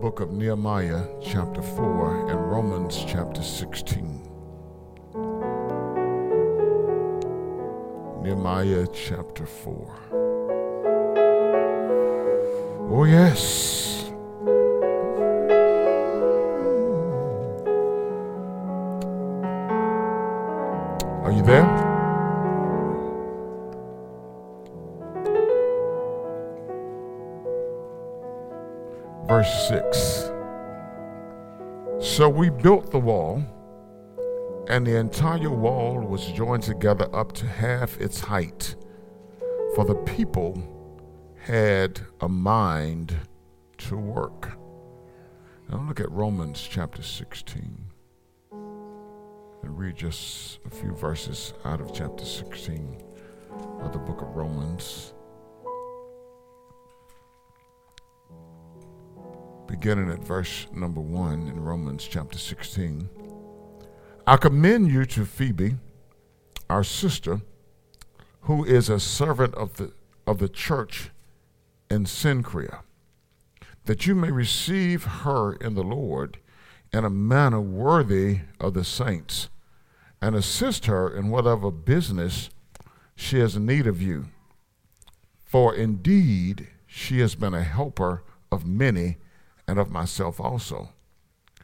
book of Nehemiah, chapter 4, and Romans, chapter 16. Nehemiah, chapter 4. Oh, yes. Are you there? Verse 6. So we built the wall, and the entire wall was joined together up to half its height, for the people had a mind to work. Now look at Romans chapter 16 and read just a few verses out of chapter 16 of the book of Romans. Beginning at verse number 1 in Romans chapter 16. I commend you to Phoebe, our sister, who is a servant of the, of the church in Cenchrea, that you may receive her in the Lord in a manner worthy of the saints, and assist her in whatever business she has need of you. For indeed she has been a helper of many and of myself also.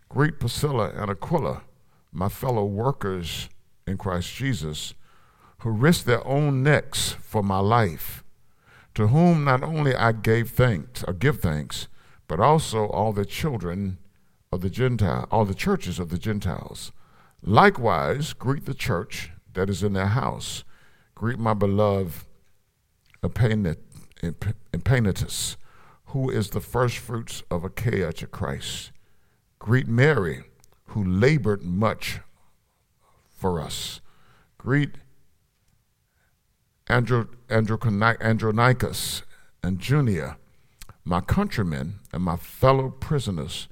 Greet Priscilla and Aquila, my fellow workers in Christ Jesus, who risked their own necks for my life, to whom not only I gave thanks or give thanks, but also all the children of the Gentile, all the churches of the Gentiles. Likewise, greet the church that is in their house. Greet my beloved Epaenetus who is the firstfruits of Achaia to Christ. Greet Mary, who labored much for us. Greet Andro, Andronicus and Junia, my countrymen and my fellow prisoners,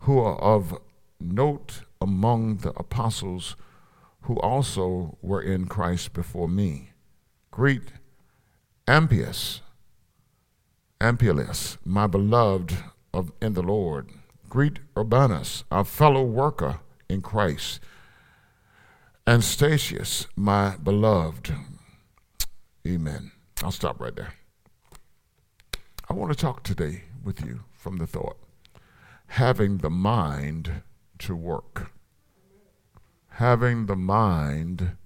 who are of note among the apostles who also were in Christ before me. Greet Amplias Amplias, my beloved of, in the Lord. Greet Urbanus, our fellow worker in Christ. And Stachys, my beloved. Amen. I'll stop right there. I want to talk today with you from the thought having the mind to work. Having the mind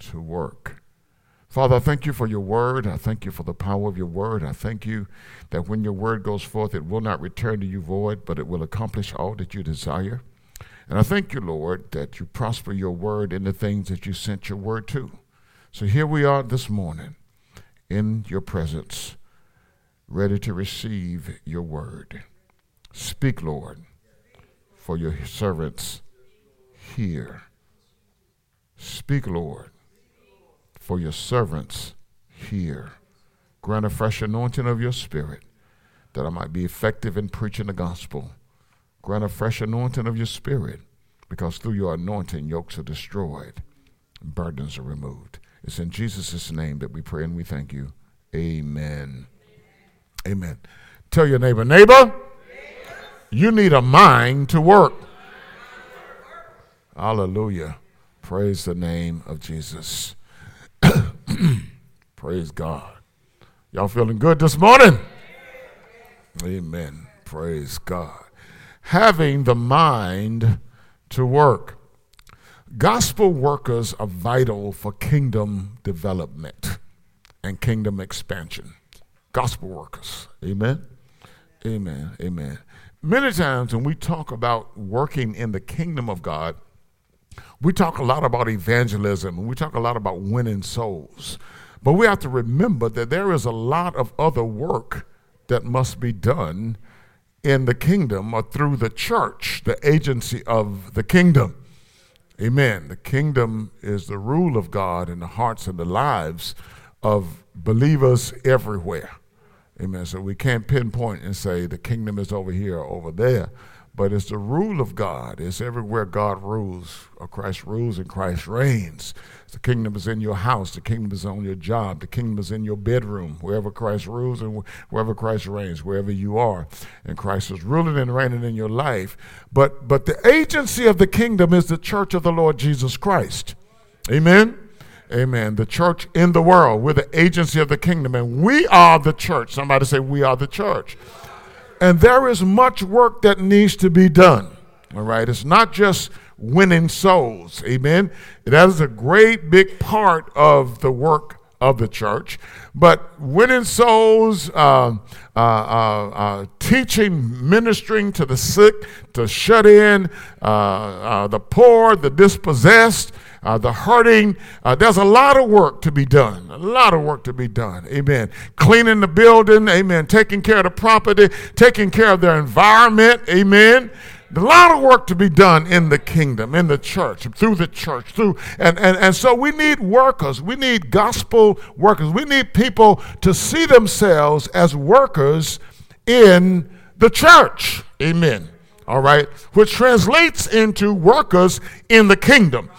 to work. Father, I thank you for your word. I thank you for the power of your word. I thank you that when your word goes forth, it will not return to you void, but it will accomplish all that you desire. And I thank you, Lord, that you prosper your word in the things that you sent your word to. So here we are this morning in your presence, ready to receive your word. Speak, Lord, for your servants here. Speak, Lord for your servants here. Grant a fresh anointing of your spirit that I might be effective in preaching the gospel. Grant a fresh anointing of your spirit because through your anointing, yokes are destroyed burdens are removed. It's in Jesus' name that we pray and we thank you. Amen. Amen. Tell your neighbor, neighbor, you need a mind to work. Hallelujah. Praise the name of Jesus. Praise God. Y'all feeling good this morning? Amen. Praise God. Having the mind to work. Gospel workers are vital for kingdom development and kingdom expansion. Gospel workers. Amen. Amen. Amen. Many times when we talk about working in the kingdom of God, we talk a lot about evangelism and we talk a lot about winning souls. But we have to remember that there is a lot of other work that must be done in the kingdom or through the church, the agency of the kingdom. Amen. The kingdom is the rule of God in the hearts and the lives of believers everywhere. Amen. So we can't pinpoint and say the kingdom is over here or over there but it's the rule of God. It's everywhere God rules, or Christ rules and Christ reigns. The kingdom is in your house. The kingdom is on your job. The kingdom is in your bedroom, wherever Christ rules and wherever Christ reigns, wherever you are. And Christ is ruling and reigning in your life. But, but the agency of the kingdom is the church of the Lord Jesus Christ. Amen. Amen. The church in the world. We're the agency of the kingdom, and we are the church. Somebody say, We are the church. And there is much work that needs to be done. All right. It's not just winning souls. Amen. That is a great big part of the work of the church. But winning souls, uh, uh, uh, uh teaching, ministering to the sick, to shut in, uh, uh, the poor, the dispossessed, uh, the hurting. Uh, there's a lot of work to be done. A lot of work to be done. Amen. Cleaning the building. Amen. Taking care of the property. Taking care of their environment. Amen. A lot of work to be done in the kingdom, in the church, through the church, through and, and, and so we need workers. We need gospel workers. We need people to see themselves as workers in the church. Amen. All right. Which translates into workers in the kingdom.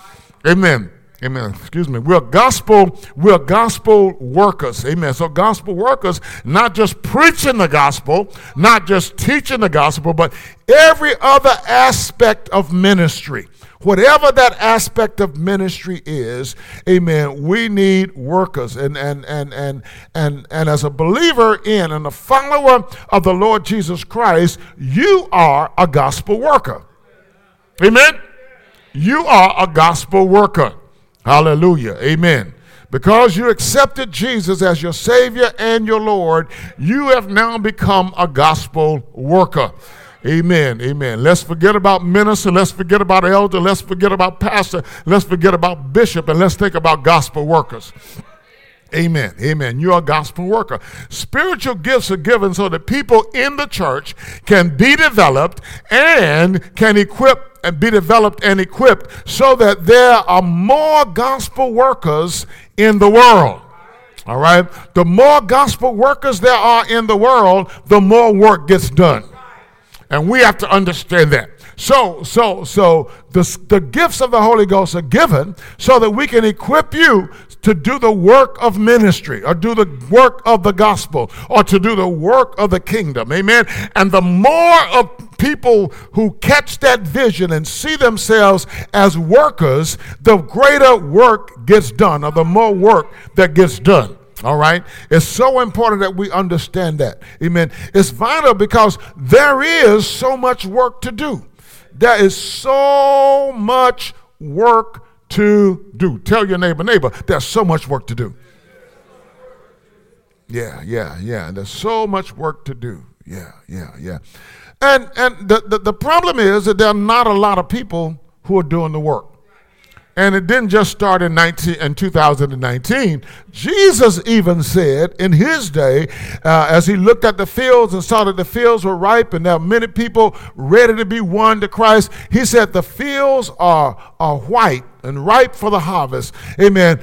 Amen. Amen. Excuse me. We're gospel, we're gospel workers. Amen. So gospel workers, not just preaching the gospel, not just teaching the gospel, but every other aspect of ministry. Whatever that aspect of ministry is, amen, we need workers. And and and and and and as a believer in and a follower of the Lord Jesus Christ, you are a gospel worker. Amen. You are a gospel worker. Hallelujah. Amen. Because you accepted Jesus as your Savior and your Lord, you have now become a gospel worker. Amen. Amen. Let's forget about minister. Let's forget about elder. Let's forget about pastor. Let's forget about bishop. And let's think about gospel workers. Amen. Amen. You're a gospel worker. Spiritual gifts are given so that people in the church can be developed and can equip and be developed and equipped so that there are more gospel workers in the world. All right? The more gospel workers there are in the world, the more work gets done. And we have to understand that. So, so, so the, the gifts of the Holy Ghost are given so that we can equip you to do the work of ministry or do the work of the gospel or to do the work of the kingdom. Amen. And the more of people who catch that vision and see themselves as workers, the greater work gets done or the more work that gets done. All right? It's so important that we understand that. Amen. It's vital because there is so much work to do. There is so much work to do. Tell your neighbor, neighbor, there's so much work to do. Yeah, yeah, yeah. There's so much work to do. Yeah, yeah, yeah. And and the, the, the problem is that there are not a lot of people who are doing the work. And it didn't just start in 19 in 2019. Jesus even said in his day, uh, as he looked at the fields and saw that the fields were ripe and there are many people ready to be won to Christ, he said, The fields are, are white and ripe for the harvest. Amen.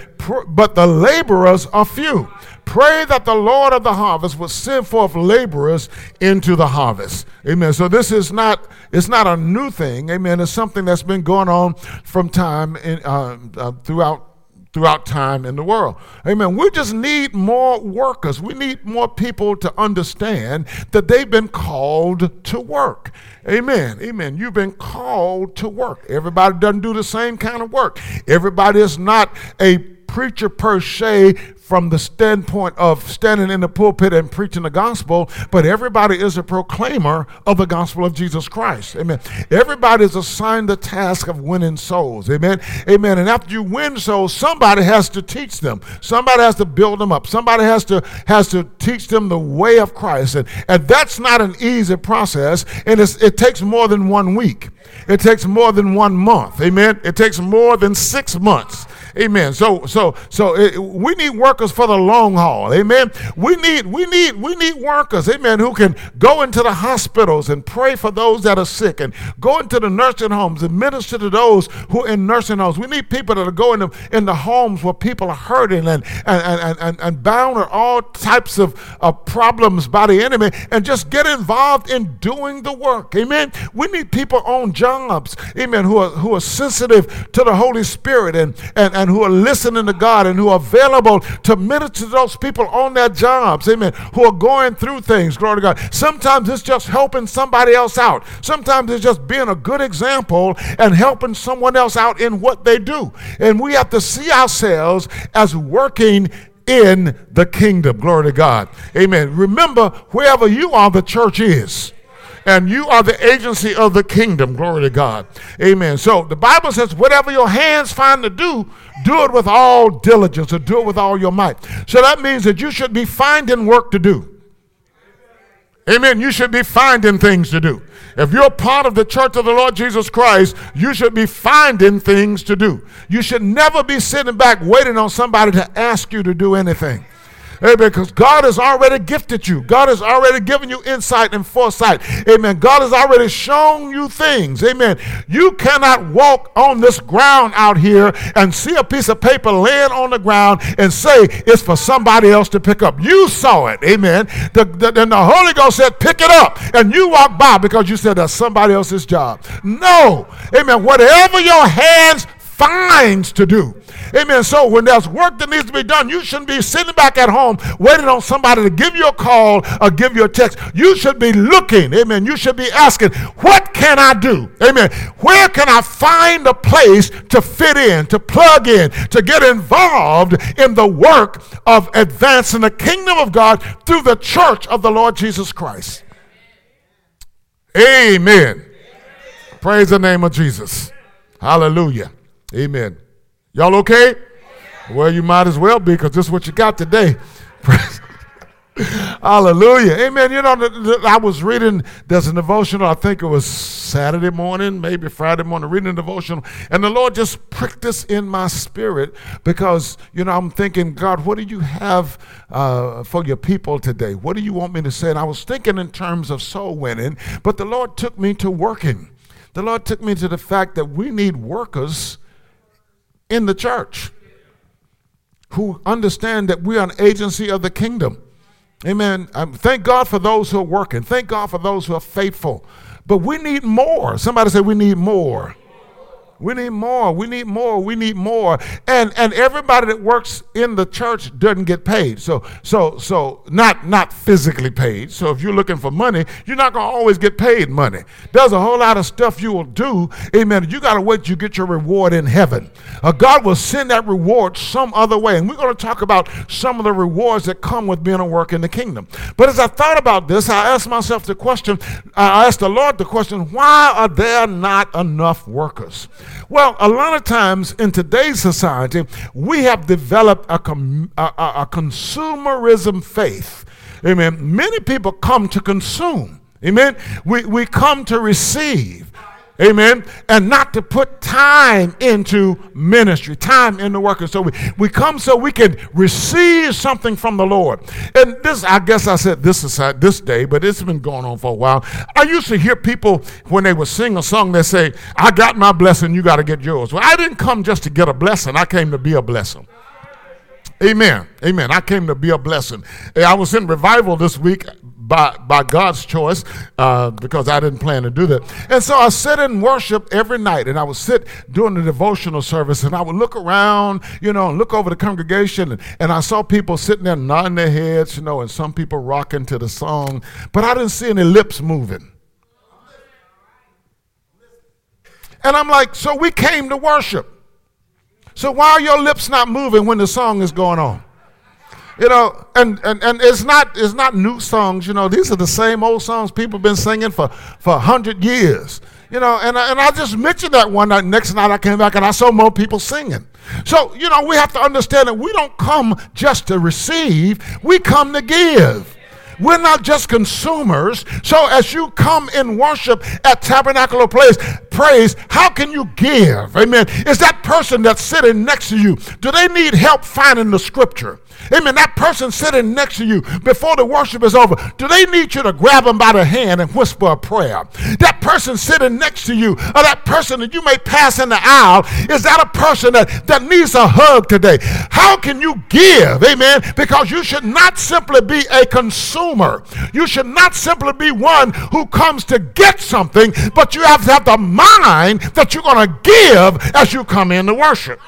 But the laborers are few. Pray that the Lord of the harvest will send forth laborers into the harvest. Amen. So this is not it's not a new thing. Amen. It's something that's been going on from time in, uh, uh, throughout throughout time in the world. Amen. We just need more workers. We need more people to understand that they've been called to work. Amen. Amen. You've been called to work. Everybody doesn't do the same kind of work. Everybody is not a preacher per se from the standpoint of standing in the pulpit and preaching the gospel, but everybody is a proclaimer of the gospel of Jesus Christ. Amen. Everybody is assigned the task of winning souls. Amen. Amen. And after you win souls, somebody has to teach them. Somebody has to build them up. Somebody has to has to teach them the way of Christ. And, and that's not an easy process. And it takes more than one week. It takes more than one month. Amen. It takes more than six months. Amen. So so so it, we need workers for the long haul. Amen. We need we need we need workers. Amen. Who can go into the hospitals and pray for those that are sick and go into the nursing homes and minister to those who are in nursing homes. We need people that are going in the, in the homes where people are hurting and and, and, and, and bound with all types of, of problems by the enemy and just get involved in doing the work. Amen. We need people on jobs, amen, who are who are sensitive to the Holy Spirit and and and mind who are listening to God and who are available to minister to those people on their jobs, amen, who are going through things, glory to God. Sometimes it's just helping somebody else out. Sometimes it's just being a good example and helping someone else out in what they do. And we have to see ourselves as working in the kingdom. Glory to God. Amen. Remember, wherever you are, the church is and you are the agency of the kingdom. Glory to God. Amen. So the Bible says, whatever your hands find to do, do it with all diligence or do it with all your might. So that means that you should be finding work to do. Amen. You should be finding things to do. If you're part of the church of the Lord Jesus Christ, you should be finding things to do. You should never be sitting back waiting on somebody to ask you to do anything. Amen. Because God has already gifted you. God has already given you insight and foresight. Amen. God has already shown you things. Amen. You cannot walk on this ground out here and see a piece of paper laying on the ground and say it's for somebody else to pick up. You saw it. Amen. The, the, and the Holy Ghost said, pick it up. And you walk by because you said that's somebody else's job. No. Amen. Whatever your hands finds to do. Amen. So when there's work that needs to be done, you shouldn't be sitting back at home waiting on somebody to give you a call or give you a text. You should be looking. Amen. You should be asking, what can I do? Amen. Where can I find a place to fit in, to plug in, to get involved in the work of advancing the kingdom of God through the church of the Lord Jesus Christ? Amen. Praise the name of Jesus. Hallelujah. Amen. Y'all okay? Well, you might as well be because this is what you got today. Hallelujah. Amen. You know, I was reading, there's a devotional, I think it was Saturday morning, maybe Friday morning, reading a devotional, and the Lord just pricked this in my spirit because, you know, I'm thinking, God, what do you have uh, for your people today? What do you want me to say? And I was thinking in terms of soul winning, but the Lord took me to working. The Lord took me to the fact that we need workers in the church who understand that we are an agency of the kingdom. Amen. Um, thank God for those who are working. Thank God for those who are faithful. But we need more. Somebody say we need more. We need more. We need more. We need more. And and everybody that works in the church doesn't get paid. So so so not not physically paid. So if you're looking for money, you're not gonna always get paid money. There's a whole lot of stuff you will do. Amen. You gotta wait you get your reward in heaven. Uh, God will send that reward some other way. And we're gonna talk about some of the rewards that come with being a work in the kingdom. But as I thought about this, I asked myself the question, I asked the Lord the question, why are there not enough workers? Well, a lot of times in today's society, we have developed a, com- a, a, a consumerism faith. Amen. Many people come to consume. Amen. We, we come to receive. Amen. And not to put time into ministry, time in the work. And so we, we come so we can receive something from the Lord. And this, I guess I said this is uh, this day, but it's been going on for a while. I used to hear people when they would sing a song, they say, I got my blessing, you got to get yours. Well, I didn't come just to get a blessing, I came to be a blessing. Amen. Amen. I came to be a blessing. I was in revival this week by, by God's choice uh, because I didn't plan to do that. And so I sit in worship every night and I would sit during the devotional service and I would look around, you know, and look over the congregation and, and I saw people sitting there nodding their heads, you know, and some people rocking to the song, but I didn't see any lips moving. And I'm like, so we came to worship. So why are your lips not moving when the song is going on? You know, and, and, and it's not it's not new songs, you know, these are the same old songs people have been singing for, for a 100 years. You know, and, and I just mentioned that one night. Next night I came back and I saw more people singing. So, you know, we have to understand that we don't come just to receive, we come to give. We're not just consumers. So as you come in worship at Tabernacle of Praise, how can you give? Amen. Is that person that's sitting next to you, do they need help finding the scripture? Amen. That person sitting next to you before the worship is over, do they need you to grab them by the hand and whisper a prayer? That person sitting next to you, or that person that you may pass in the aisle, is that a person that, that needs a hug today? How can you give? Amen. Because you should not simply be a consumer. You should not simply be one who comes to get something, but you have to have the mind that you're going to give as you come in to worship.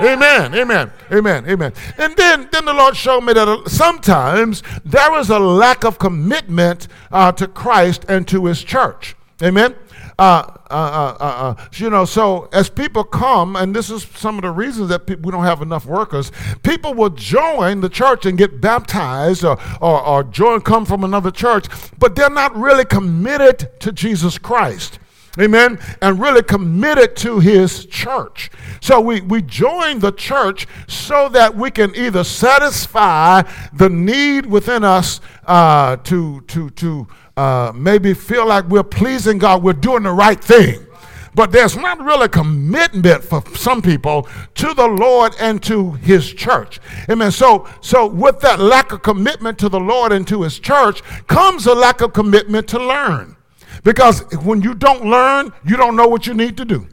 Amen. Amen. Amen. Amen. And then, then the Lord showed me that sometimes there is a lack of commitment uh, to Christ and to His church. Amen. Uh, uh, uh, uh, uh, you know, so as people come, and this is some of the reasons that we don't have enough workers, people will join the church and get baptized or, or, or join, come from another church, but they're not really committed to Jesus Christ amen, and really committed to his church. So we, we join the church so that we can either satisfy the need within us uh, to, to, to uh, maybe feel like we're pleasing God, we're doing the right thing. But there's not really commitment for some people to the Lord and to his church. Amen. So, so with that lack of commitment to the Lord and to his church comes a lack of commitment to learn. Because when you don't learn, you don't know what you need to do.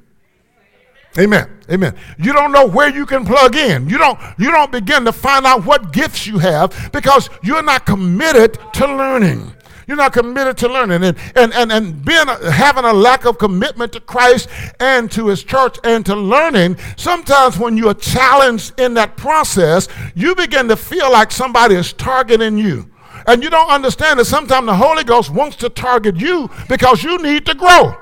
Amen. Amen. You don't know where you can plug in. You don't you don't begin to find out what gifts you have because you're not committed to learning. You're not committed to learning and and and, and being having a lack of commitment to Christ and to his church and to learning, sometimes when you are challenged in that process, you begin to feel like somebody is targeting you. And you don't understand that sometimes the Holy Ghost wants to target you because you need to grow.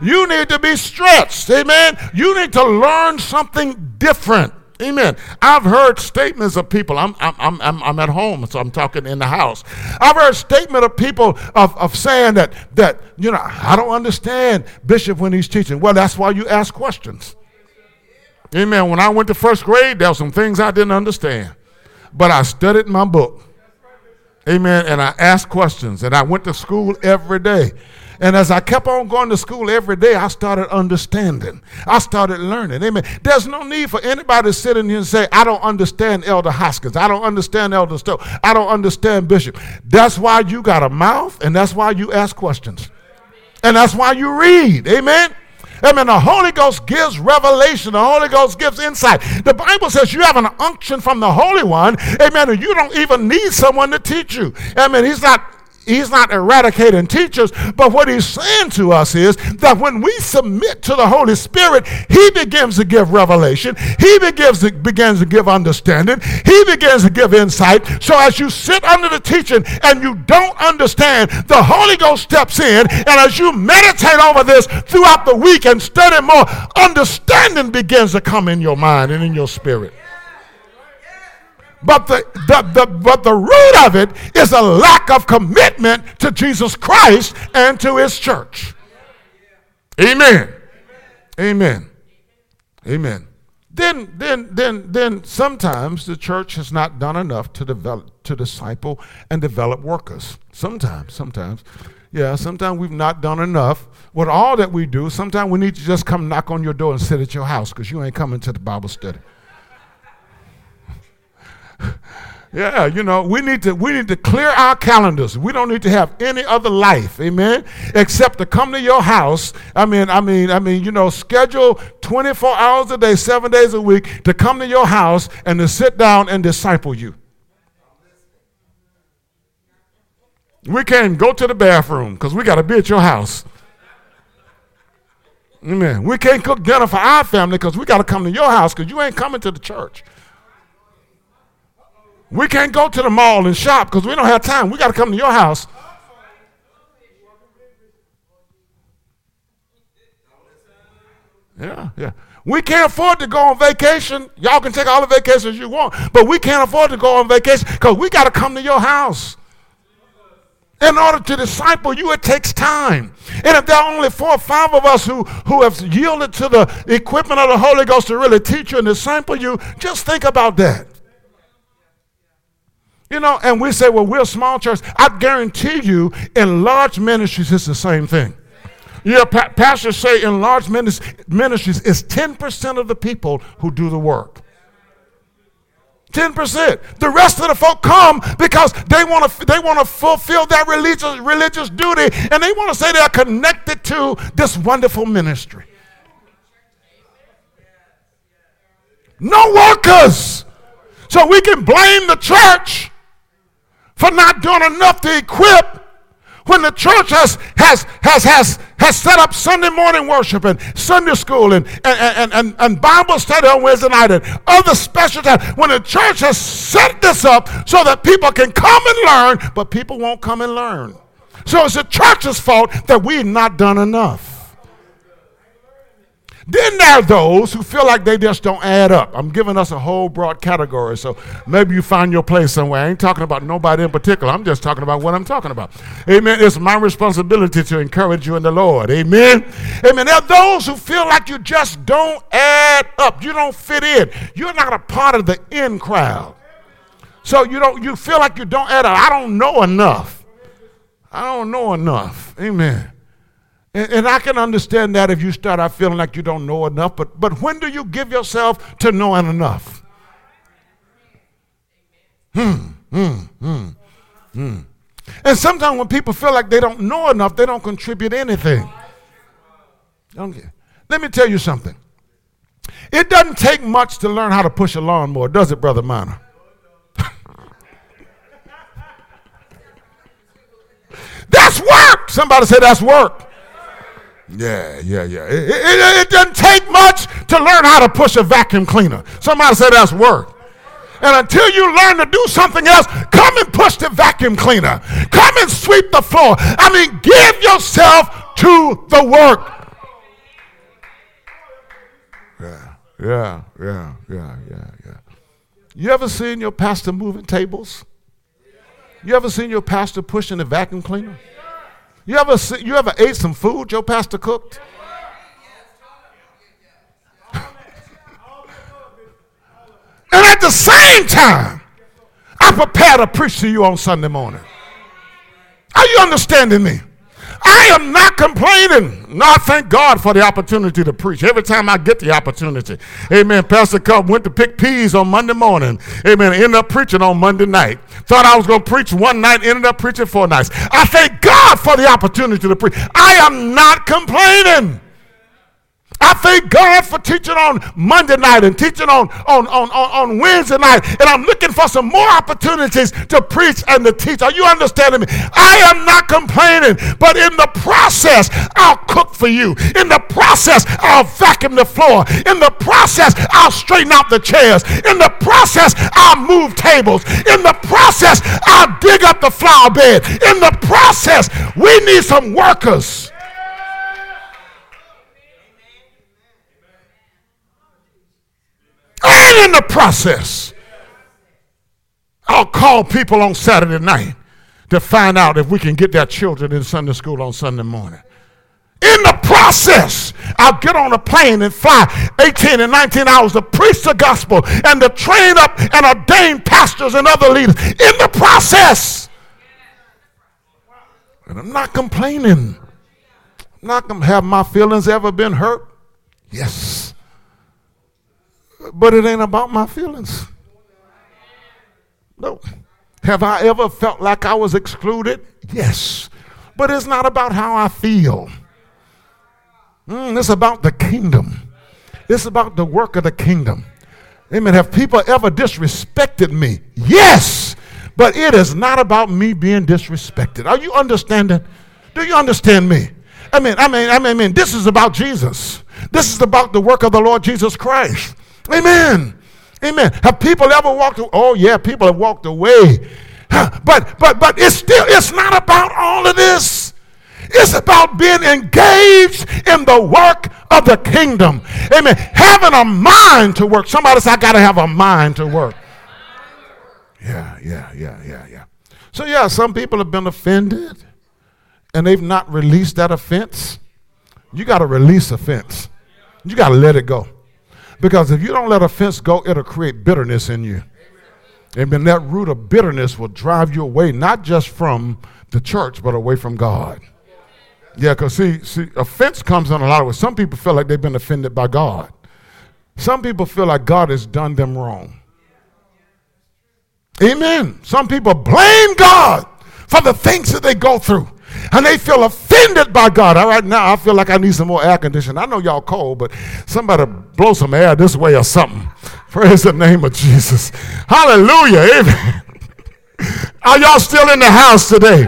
You need to be stretched. Amen. You need to learn something different. Amen. I've heard statements of people. I'm, I'm, I'm, I'm at home, so I'm talking in the house. I've heard statement of people of, of saying that, that, you know, I don't understand Bishop when he's teaching. Well, that's why you ask questions. Amen. When I went to first grade, there were some things I didn't understand. But I studied my book. Amen. And I asked questions and I went to school every day. And as I kept on going to school every day, I started understanding. I started learning. Amen. There's no need for anybody sitting here and say, I don't understand Elder Hoskins. I don't understand Elder Stowe. I don't understand Bishop. That's why you got a mouth and that's why you ask questions. And that's why you read. Amen. Amen. The Holy Ghost gives revelation. The Holy Ghost gives insight. The Bible says you have an unction from the Holy One. Amen. And you don't even need someone to teach you. Amen. He's not he's not eradicating teachers, but what he's saying to us is that when we submit to the Holy Spirit, he begins to give revelation, he begins to, begins to give understanding, he begins to give insight. So as you sit under the teaching and you don't understand, the Holy Ghost steps in, and as you meditate over this throughout the week and study more, understanding begins to come in your mind and in your spirit. But the, the, the, but the root of it is a lack of commitment to Jesus Christ and to his church. Amen. Amen. Amen. Then, then, then, then sometimes the church has not done enough to develop, to disciple and develop workers. Sometimes, sometimes. Yeah, sometimes we've not done enough. With all that we do, sometimes we need to just come knock on your door and sit at your house because you ain't coming to the Bible study. Yeah, you know, we need to we need to clear our calendars. We don't need to have any other life, amen, except to come to your house. I mean, I mean, I mean, you know, schedule 24 hours a day, 7 days a week to come to your house and to sit down and disciple you. We can't go to the bathroom because we got to be at your house. Amen. We can't cook dinner for our family because we got to come to your house because you ain't coming to the church. We can't go to the mall and shop because we don't have time. We got to come to your house. Yeah, yeah. We can't afford to go on vacation. Y'all can take all the vacations you want, but we can't afford to go on vacation because we got to come to your house. In order to disciple you, it takes time. And if there are only four or five of us who, who have yielded to the equipment of the Holy Ghost to really teach you and disciple you, just think about that. You know, and we say, well, we're a small church. I guarantee you, in large ministries, it's the same thing. Yeah, pa- pastors say in large ministries, it's 10% of the people who do the work. 10%. The rest of the folk come because they want to they want to fulfill their religious religious duty and they want to say they're connected to this wonderful ministry. No workers. So we can blame the church for not doing enough to equip when the church has, has, has, has has set up Sunday morning worship and Sunday school and, and, and, and, Bible study on Wednesday night and other special times. When the church has set this up so that people can come and learn, but people won't come and learn. So it's the church's fault that we've not done enough. Then there are those who feel like they just don't add up. I'm giving us a whole broad category, so maybe you find your place somewhere. I ain't talking about nobody in particular. I'm just talking about what I'm talking about. Amen. It's my responsibility to encourage you in the Lord. Amen. Amen. There are those who feel like you just don't add up. You don't fit in. You're not a part of the in crowd. So you don't you feel like you don't add up. I don't know enough. I don't know enough. Amen. And, and, I can understand that if you start out feeling like you don't know enough, but, but when do you give yourself to knowing enough? Hmm, hmm, hmm, hmm. And sometimes when people feel like they don't know enough, they don't contribute anything. Let me tell you something. It doesn't take much to learn how to push a lawnmower, does it, Brother Minor? that's work. Somebody say that's work. Yeah, yeah, yeah. It, it, it, doesn't take much to learn how to push a vacuum cleaner. Somebody said that's work. And until you learn to do something else, come and push the vacuum cleaner. Come and sweep the floor. I mean, give yourself to the work. Yeah, yeah, yeah, yeah, yeah, yeah. You ever seen your pastor moving tables? You ever seen your pastor pushing a vacuum cleaner? You ever, see, you ever ate some food your pastor cooked? and at the same time, I prepare to preach to you on Sunday morning. Are you understanding me? I am not complaining. No, I thank God for the opportunity to preach. Every time I get the opportunity. Amen. Pastor Cup went to pick peas on Monday morning. Amen. Ended up preaching on Monday night. Thought I was going to preach one night, ended up preaching four nights. I thank God for the opportunity to preach. I am not complaining. I thank God for teaching on Monday night and teaching on, on, on, on, Wednesday night. And I'm looking for some more opportunities to preach and to teach. Are you understanding me? I am not complaining, but in the process, I'll cook for you. In the process, I'll vacuum the floor. In the process, I'll straighten out the chairs. In the process, I'll move tables. In the process, I'll dig up the flower bed. In the process, we need some workers. And in the process, I'll call people on Saturday night to find out if we can get their children in Sunday school on Sunday morning. In the process, I'll get on a plane and fly 18 and 19 hours to preach the gospel and to train up and ordain pastors and other leaders. In the process. And I'm not complaining. I'm not going to have my feelings ever been hurt? Yes. But it ain't about my feelings. No. Have I ever felt like I was excluded? Yes. But it's not about how I feel. Mm, it's about the kingdom. It's about the work of the kingdom. Amen. Have people ever disrespected me? Yes. But it is not about me being disrespected. Are you understanding? Do you understand me? I mean, I mean, I mean, I mean, this is about Jesus. This is about the work of the Lord Jesus Christ. Amen. Amen. Have people ever walked away? Oh, yeah, people have walked away. But but but it's still it's not about all of this. It's about being engaged in the work of the kingdom. Amen. Having a mind to work. Somebody said, I gotta have a mind to work. Yeah, yeah, yeah, yeah, yeah. So yeah, some people have been offended and they've not released that offense. You gotta release offense. You gotta let it go. Because if you don't let offense go, it'll create bitterness in you. Amen. That root of bitterness will drive you away, not just from the church, but away from God. Yeah, because see, see, offense comes in a lot of ways. Some people feel like they've been offended by God. Some people feel like God has done them wrong. Amen. Some people blame God for the things that they go through and they feel offended by God. All right, now I feel like I need some more air conditioning. I know y'all cold, but somebody blow some air this way or something. Praise the name of Jesus. Hallelujah. Amen. Are y'all still in the house today?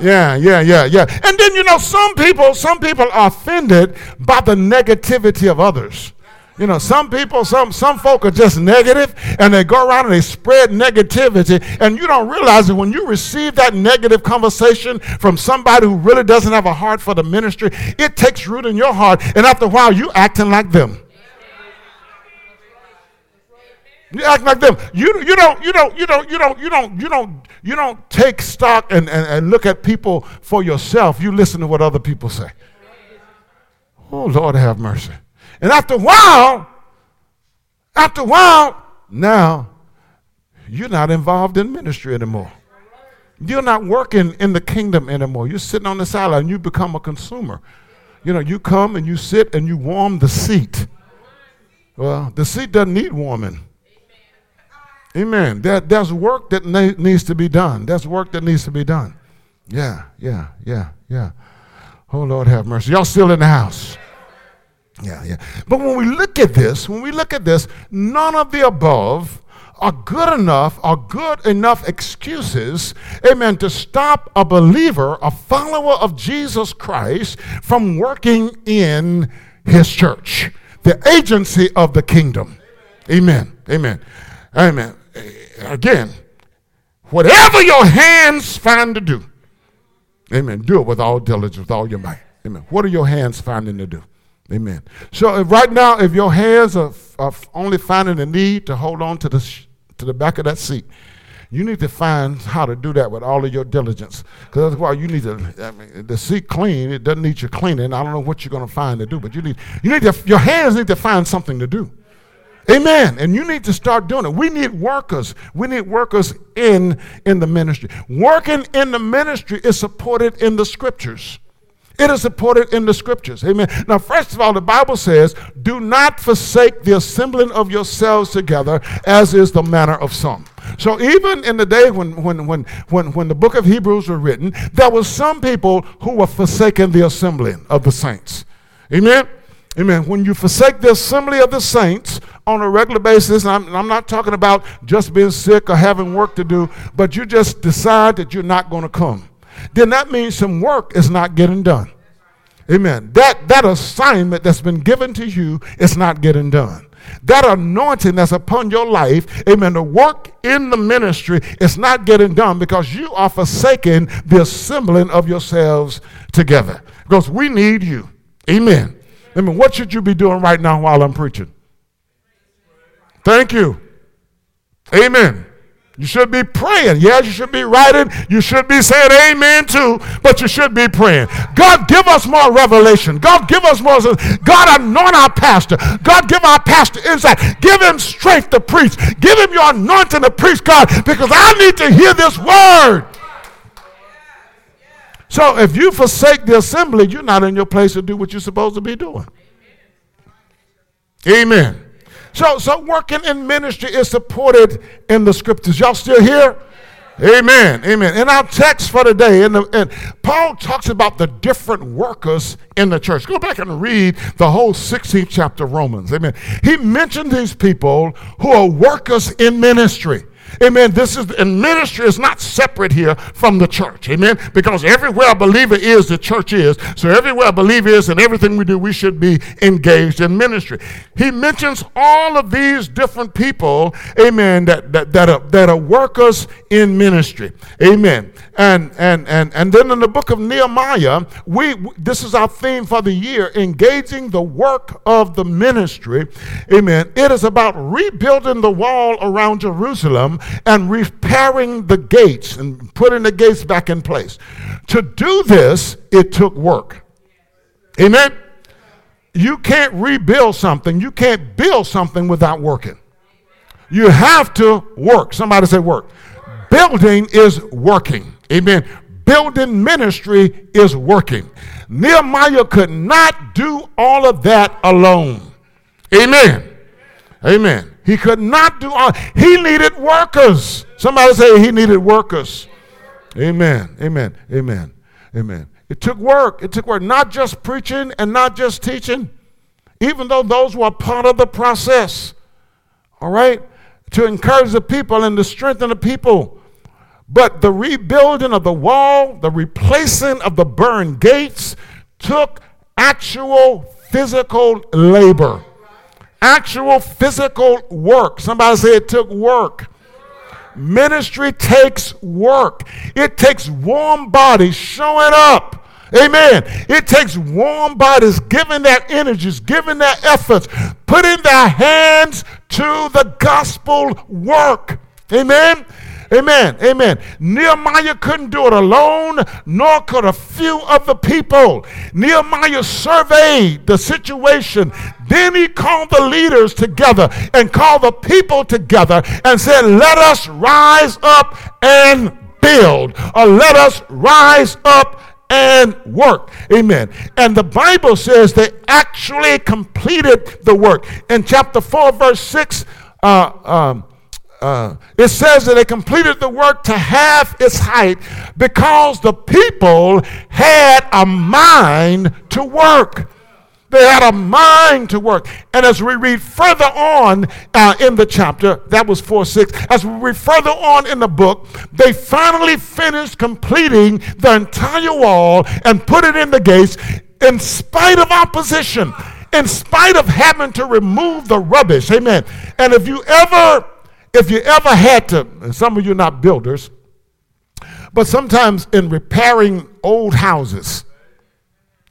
Yeah, yeah, yeah, yeah. And then you know, some people, some people are offended by the negativity of others. You know, some people, some some folk are just negative, and they go around and they spread negativity, and you don't realize that when you receive that negative conversation from somebody who really doesn't have a heart for the ministry, it takes root in your heart, and after a while, you acting like them. You act like them. You, you don't you don't you don't you don't you don't you don't you don't take stock and, and, and look at people for yourself. You listen to what other people say. Oh Lord have mercy. And after a while, after a while, now you're not involved in ministry anymore. You're not working in the kingdom anymore. You're sitting on the sideline. You become a consumer. You know, you come and you sit and you warm the seat. Well, the seat doesn't need warming. Amen. There, there's work that na- needs to be done. There's work that needs to be done. Yeah, yeah, yeah, yeah. Oh, Lord have mercy. Y'all still in the house? Yeah, yeah. But when we look at this, when we look at this, none of the above are good enough, are good enough excuses, amen, to stop a believer, a follower of Jesus Christ, from working in his church, the agency of the kingdom. Amen. Amen. Amen. Again, whatever your hands find to do, amen, do it with all diligence, with all your might. Amen. What are your hands finding to do? Amen. So uh, right now, if your hands are, are only finding the need to hold on to the, sh- to the back of that seat, you need to find how to do that with all of your diligence. Because why you need to, I mean, the seat clean, it doesn't need your cleaning. I don't know what you're going to find to do, but you need, you need to, your hands need to find something to do. Amen. And you need to start doing it. We need workers. We need workers in, in the ministry. Working in the ministry is supported in the scriptures. It is supported in the scriptures. Amen. Now, first of all, the Bible says, do not forsake the assembling of yourselves together, as is the manner of some. So even in the day when, when, when, when, when the book of Hebrews was written, there were some people who were forsaking the assembling of the saints. Amen. Amen. When you forsake the assembly of the saints on a regular basis, I'm, I'm, not talking about just being sick or having work to do, but you just decide that you're not going to come then that means some work is not getting done. Amen. That, that assignment that's been given to you is not getting done. That anointing that's upon your life, amen, the work in the ministry is not getting done because you are forsaking the assembling of yourselves together. Because we need you. Amen. Amen. What should you be doing right now while I'm preaching? Thank you. Amen. You should be praying. Yes, you should be writing. You should be saying amen too, but you should be praying. God, give us more revelation. God, give us more. God, anoint our pastor. God, give our pastor insight. Give him strength to preach. Give him your anointing to preach, God, because I need to hear this word. So if you forsake the assembly, you're not in your place to do what you're supposed to be doing. Amen. So, so working in ministry is supported in the scriptures. Y'all still here? Amen. Amen. In our text for today, and, and Paul talks about the different workers in the church. Go back and read the whole 16th chapter of Romans. Amen. He mentioned these people who are workers in ministry. Amen. This is and ministry is not separate here from the church. Amen. Because everywhere a believer is, the church is. So everywhere a believer is and everything we do, we should be engaged in ministry. He mentions all of these different people, amen, that, that, that, are, that are workers in ministry. Amen. And and and and then in the book of Nehemiah, we this is our theme for the year, engaging the work of the ministry. Amen. It is about rebuilding the wall around Jerusalem and repairing the gates and putting the gates back in place. To do this, it took work. Amen. You can't rebuild something, you can't build something without working. You have to work. Somebody say work. Building is working. Amen. Building ministry is working. Nehemiah could not do all of that alone. Amen. Amen. He could not do all. He needed workers. Somebody say he needed workers. Amen. Amen. Amen. Amen. It took work. It took work. Not just preaching and not just teaching, even though those were part of the process. All right? To encourage the people and to strengthen the people. But the rebuilding of the wall, the replacing of the burned gates took actual physical labor, actual physical work. Somebody say it took work. Ministry takes work. It takes warm bodies showing up. Amen. It takes warm bodies giving their energies, giving their efforts, putting their hands to the gospel work. Amen. Amen. Amen. Nehemiah couldn't do it alone, nor could a few of the people. Nehemiah surveyed the situation. Then he called the leaders together and called the people together and said, Let us rise up and build, or let us rise up and work. Amen. And the Bible says they actually completed the work. In chapter 4, verse 6, uh, um, uh, it says that they completed the work to half its height because the people had a mind to work. They had a mind to work. And as we read further on uh, in the chapter, that was 4 6, as we read further on in the book, they finally finished completing the entire wall and put it in the gates in spite of opposition, in spite of having to remove the rubbish. Amen. And if you ever if you ever had to, and some of you are not builders, but sometimes in repairing old houses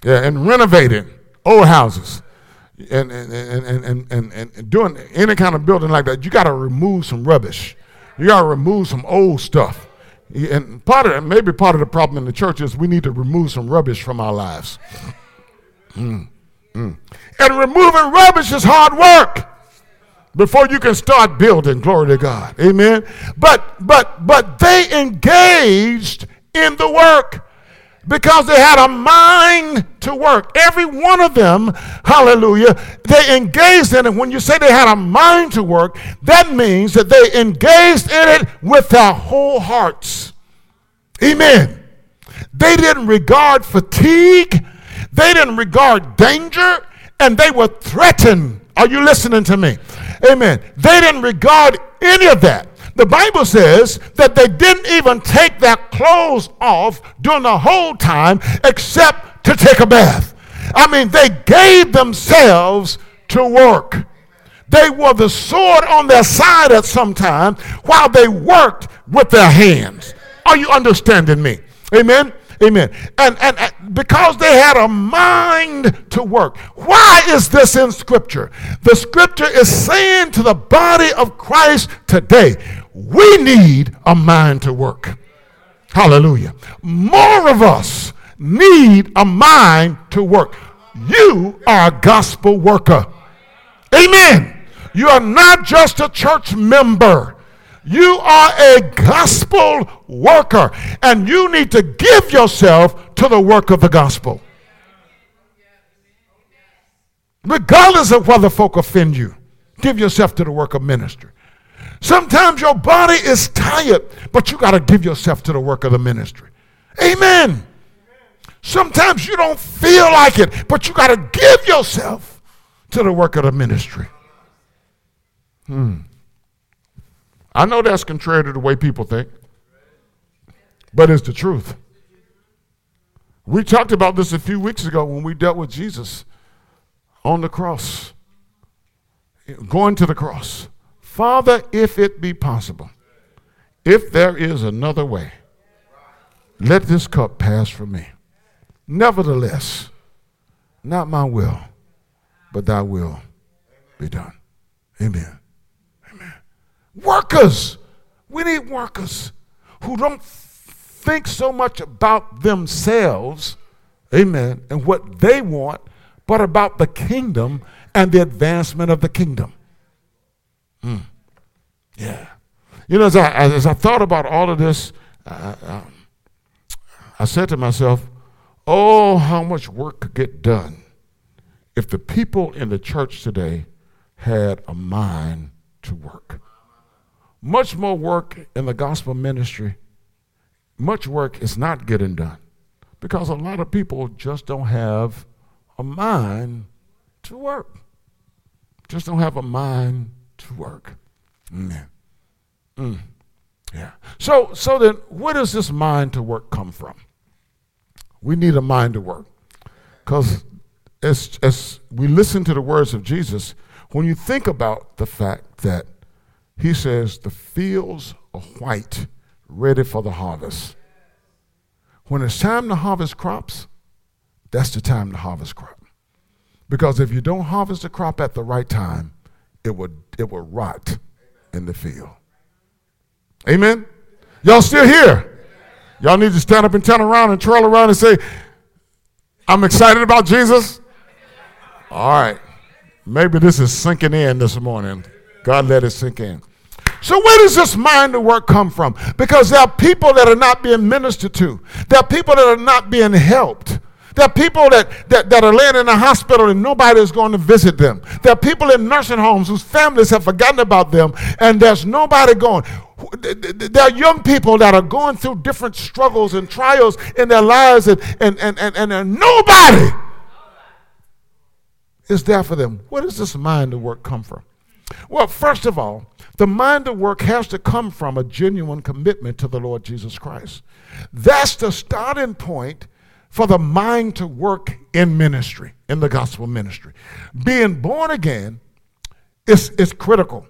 yeah, and renovating old houses and, and, and, and, and, and doing any kind of building like that, you got to remove some rubbish. You got to remove some old stuff. And part of maybe part of the problem in the church is we need to remove some rubbish from our lives. Mm, mm. And removing rubbish is hard work before you can start building. Glory to god. Amen. But but but they engaged in the work because they had a mind to work. Every one of them hallelujah they engaged in it. When you say they had a mind to work that means that they engaged in it with their whole hearts. Amen. They didn't regard fatigue. They didn't regard danger. And they were threatened. Are you listening to me Amen. They didn't regard any of that. The Bible says that they didn't even take their clothes off during the whole time except to take a bath. I mean, they gave themselves to work. They wore the sword on their side at some time while they worked with their hands. Are you understanding me? Amen. Amen. And, and, and, because they had a mind to work. Why is this in Scripture? The Scripture is saying to the body of Christ today, we need a mind to work. Hallelujah. More of us need a mind to work. You are a gospel worker. Amen. You are not just a church member. You are a gospel worker, and you need to give yourself to the work of the gospel. Regardless of whether folk offend you, give yourself to the work of ministry. Sometimes your body is tired, but you got to give yourself to the work of the ministry. Amen. Sometimes you don't feel like it, but you got to give yourself to the work of the ministry. Hmm. I know that's contrary to the way people think, but it's the truth. We talked about this a few weeks ago when we dealt with Jesus on the cross, going to the cross. Father, if it be possible, if there is another way, let this cup pass from me. Nevertheless, not my will, but thy will be done. Amen. Workers. We need workers who don't think so much about themselves, amen, and what they want, but about the kingdom and the advancement of the kingdom. Mm. Yeah. You know, as I, as I thought about all of this, uh, um, I said to myself, oh, how much work could get done if the people in the church today had a mind to work. Much more work in the gospel ministry, much work is not getting done because a lot of people just don't have a mind to work. Just don't have a mind to work. Mm. Mm. Yeah. So So, then, where does this mind to work come from? We need a mind to work. Because as, as we listen to the words of Jesus, when you think about the fact that he says the fields are white, ready for the harvest. When it's time to harvest crops, that's the time to harvest crop. Because if you don't harvest the crop at the right time, it will, it will rot in the field. Amen? Y'all still here? Y'all need to stand up and turn around and twirl around and say, I'm excited about Jesus. All right. Maybe this is sinking in this morning. God let it sink in. So, where does this mind of work come from? Because there are people that are not being ministered to, there are people that are not being helped. There are people that, that, that are laying in a hospital and nobody is going to visit them. There are people in nursing homes whose families have forgotten about them and there's nobody going. There are young people that are going through different struggles and trials in their lives and, and, and, and, and nobody is there for them. Where does this mind of work come from? Well, first of all, the mind of work has to come from a genuine commitment to the Lord Jesus Christ. That's the starting point for the mind to work in ministry, in the gospel ministry. Being born again is, is critical.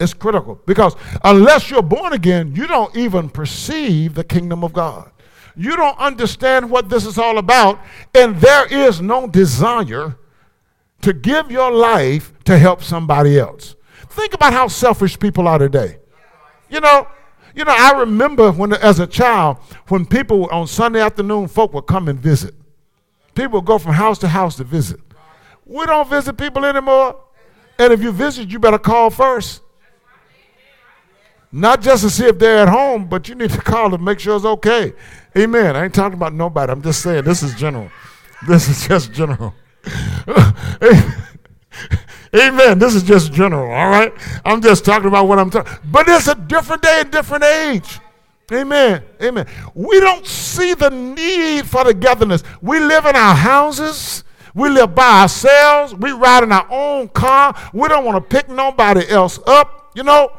It's critical because unless you're born again, you don't even perceive the kingdom of God. You don't understand what this is all about, and there is no desire to give your life to help somebody else. Think about how selfish people are today. You know, you know, I remember when as a child, when people on Sunday afternoon, folk would come and visit. People would go from house to house to visit. We don't visit people anymore. And if you visit, you better call first. Not just to see if they're at home, but you need to call to make sure it's okay. Amen. I ain't talking about nobody. I'm just saying this is general. This is just general. Amen. This is just general, all right? I'm just talking about what I'm talking. But it's a different day and different age. Amen. Amen. We don't see the need for togetherness. We live in our houses. We live by ourselves. We ride in our own car. We don't want to pick nobody else up. You know,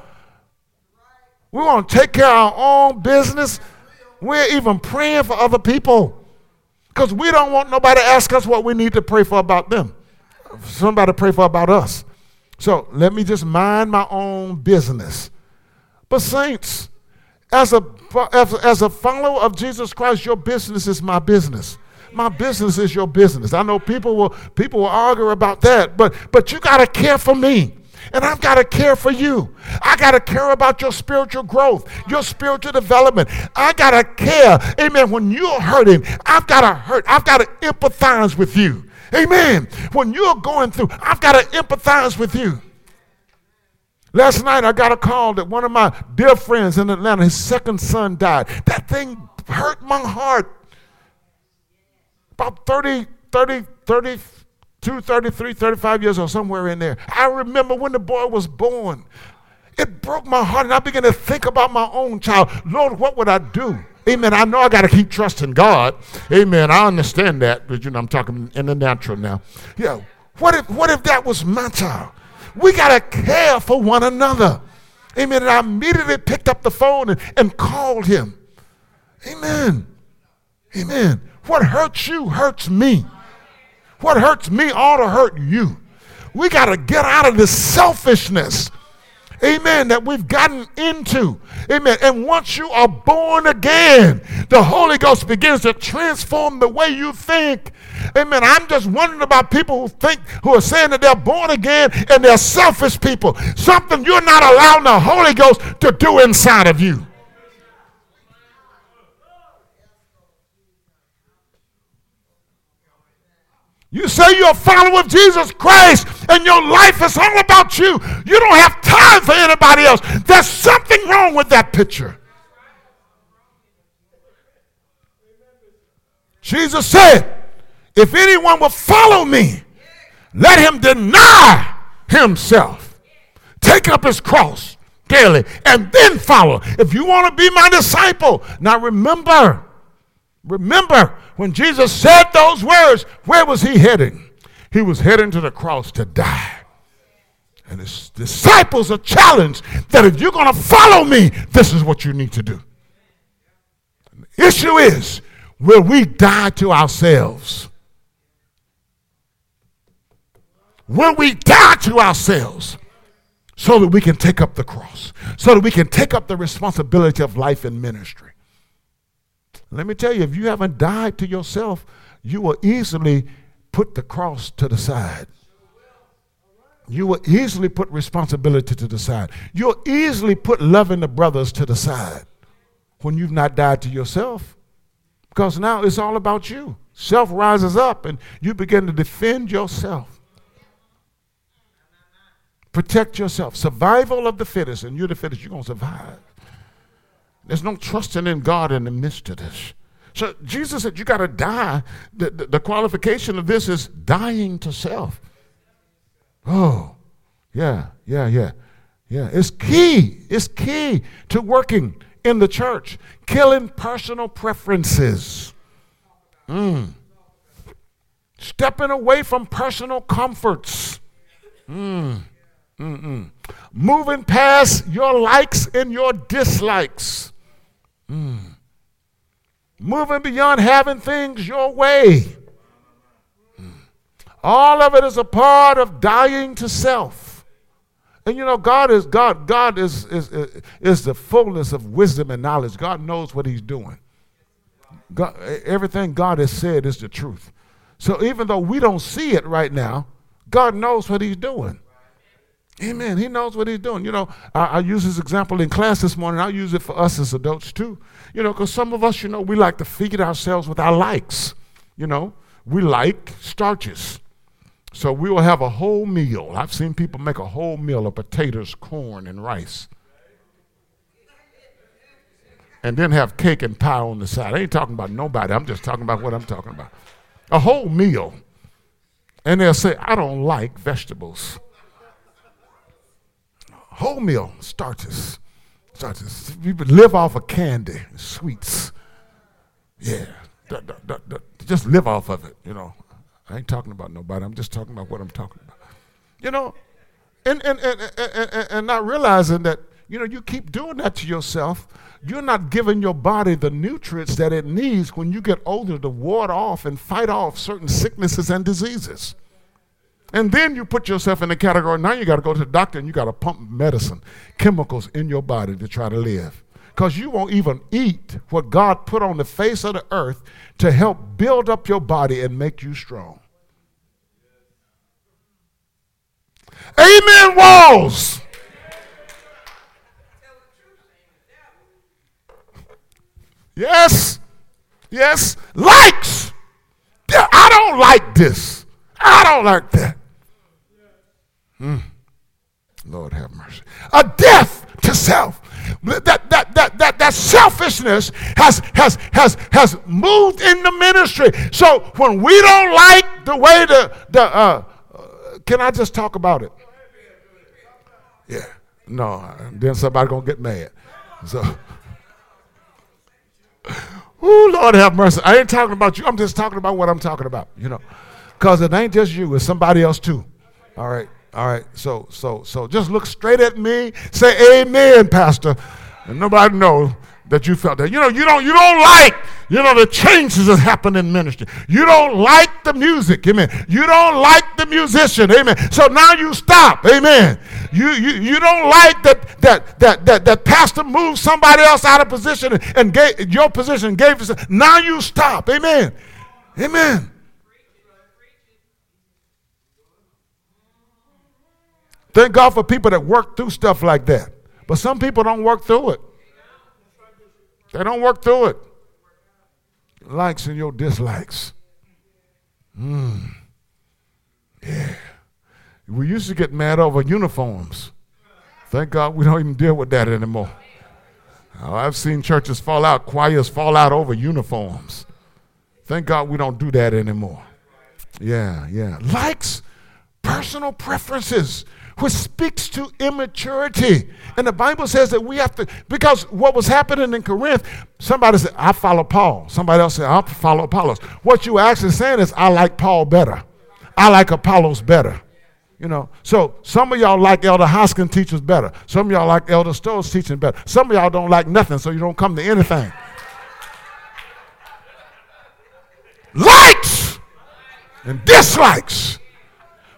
we want to take care of our own business. We're even praying for other people because we don't want nobody to ask us what we need to pray for about them. Somebody pray for about us. So let me just mind my own business. But, saints, as a, as, a follower of Jesus Christ, your business is my business. My business is your business. I know people will people will argue about that, but but you gotta care for me. And I've got to care for you. I got to care about your spiritual growth, your spiritual development. I got to care. Amen. When you're hurting, I've got to hurt. I've got to empathize with you. Amen. When you're going through, I've got to empathize with you. Last night I got a call that one of my dear friends in Atlanta, his second son died. That thing hurt my heart. About 30, 30, 30, Two, 33, 35 years old, somewhere in there. I remember when the boy was born. It broke my heart, and I began to think about my own child. Lord, what would I do? Amen. I know I got to keep trusting God. Amen. I understand that, but you know, I'm talking in the natural now. Yeah. What if what if that was my child? We got to care for one another. Amen. And I immediately picked up the phone and, and called him. Amen. Amen. What hurts you hurts me. What hurts me ought to hurt you. We got to get out of this selfishness. Amen. That we've gotten into. Amen. And once you are born again, the Holy Ghost begins to transform the way you think. Amen. I'm just wondering about people who think, who are saying that they're born again and they're selfish people. Something you're not allowing the Holy Ghost to do inside of you. You say you're a follower of Jesus Christ and your life is all about you. You don't have time for anybody else. There's something wrong with that picture. Jesus said, If anyone will follow me, let him deny himself, take up his cross daily, and then follow. If you want to be my disciple, now remember, remember, when Jesus said those words, where was he heading? He was heading to the cross to die. And his disciples are challenged that if you're going to follow me, this is what you need to do. The issue is, will we die to ourselves? Will we die to ourselves so that we can take up the cross, so that we can take up the responsibility of life and ministry? Let me tell you, if you haven't died to yourself, you will easily put the cross to the side. You will easily put responsibility to the side. You'll easily put loving the brothers to the side when you've not died to yourself. Because now it's all about you. Self rises up and you begin to defend yourself. Protect yourself. Survival of the fittest, and you're the fittest, you're going to survive. There's no trusting in God in the midst of this. So Jesus said, You got to die. The, the, the, qualification of this is dying to self. Oh, yeah, yeah, yeah. Yeah, it's key. It's key to working in the church, killing personal preferences. Mm. Stepping away from personal comforts. Mm. Mm-mm. Moving past your likes and your dislikes. Mm. Moving beyond having things your way. Mm. All of it is a part of dying to self. And you know, God is God, God is, is, is the fullness of wisdom and knowledge. God knows what He's doing. God, everything God has said is the truth. So even though we don't see it right now, God knows what He's doing. Amen. He knows what he's doing. You know, I, I use this example in class this morning. I'll use it for us as adults too. You know, because some of us, you know, we like to feed ourselves with our likes. You know, we like starches. So we will have a whole meal. I've seen people make a whole meal of potatoes, corn, and rice. And then have cake and pie on the side. I ain't talking about nobody. I'm just talking about what I'm talking about. A whole meal. And they'll say, I don't like vegetables wholemeal starches. Starches. People live off of candy, sweets. Yeah. Just live off of it, you know. I ain't talking about nobody. I'm just talking about what I'm talking about. You know, and, and, and, and, and not realizing that, you know, you keep doing that to yourself. You're not giving your body the nutrients that it needs when you get older to ward off and fight off certain sicknesses and diseases. And then you put yourself in the category, now you got to go to the doctor and you got to pump medicine, chemicals in your body to try to live. Because you won't even eat what God put on the face of the earth to help build up your body and make you strong. Amen, walls. Yes, yes, likes. I don't like this. I don't like that. Mm. Lord have mercy. A death to self. That, that, that, that, that selfishness has, has, has, has moved in the ministry. So when we don't like the way the, the uh, uh, can I just talk about it? Yeah. No, then somebody gonna get mad. So, oh Lord have mercy. I ain't talking about you. I'm just talking about what I'm talking about. You know, because it ain't just you. It's somebody else too. All right. All right, so so so just look straight at me, say amen, Pastor. And nobody know that you felt that. You know, you don't you don't like, you know, the changes that happen in ministry. You don't like the music, amen. You don't like the musician, amen. So now you stop, amen. You you, you don't like that that that that that pastor moved somebody else out of position and, gave your position gave us now you stop, amen. Amen. Thank God for people that work through stuff like that. But some people don't work through it. They don't work through it. Likes and your dislikes. Hmm. Yeah. We used to get mad over uniforms. Thank God we don't even deal with that anymore. Oh, I've seen churches fall out, choirs fall out over uniforms. Thank God we don't do that anymore. Yeah, yeah. Likes, personal preferences which speaks to immaturity. And the Bible says that we have to, because what was happening in Corinth, somebody said, I follow Paul. Somebody else said, I follow Apollos. What you actually saying is, I like Paul better. I like Apollos better. You know, so some of y'all like Elder Hoskins teachers better. Some of y'all like Elder Stowe's teaching better. Some of y'all don't like nothing, so you don't come to anything. Likes and dislikes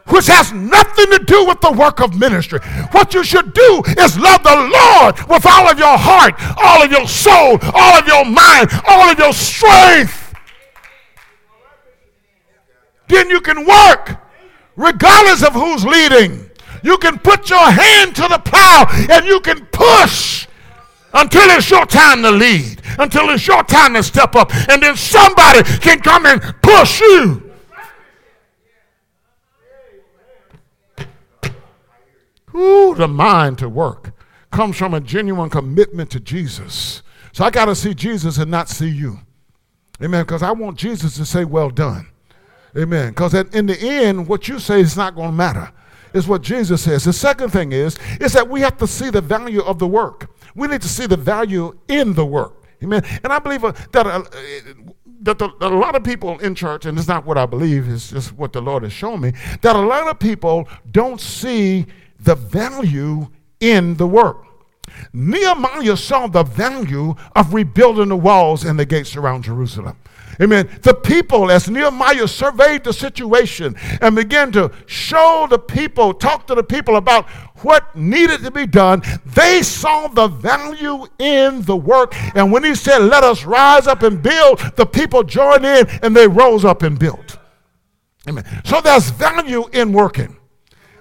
which has nothing to do with the work of ministry. What you should do is love the Lord with all of your heart, all of your soul, all of your mind, all of your strength. Then you can work regardless of who's leading. You can put your hand to the plow and you can push until it's your time to lead, until it's your time to step up, and then somebody can come and push you. Ooh, the mind to work comes from a genuine commitment to Jesus. So I got to see Jesus and not see you. Amen. Because I want Jesus to say, Well done. Amen. Because in the end, what you say is not going to matter. It's what Jesus says. The second thing is, is that we have to see the value of the work. We need to see the value in the work. Amen. And I believe uh, that, uh, that, the, that a lot of people in church, and it's not what I believe, it's just what the Lord has shown me, that a lot of people don't see the value in the work. Nehemiah saw the value of rebuilding the walls and the gates around Jerusalem. Amen. The people, as Nehemiah surveyed the situation and began to show the people, talk to the people about what needed to be done, they saw the value in the work. And when he said, Let us rise up and build, the people joined in and they rose up and built. Amen. So there's value in working.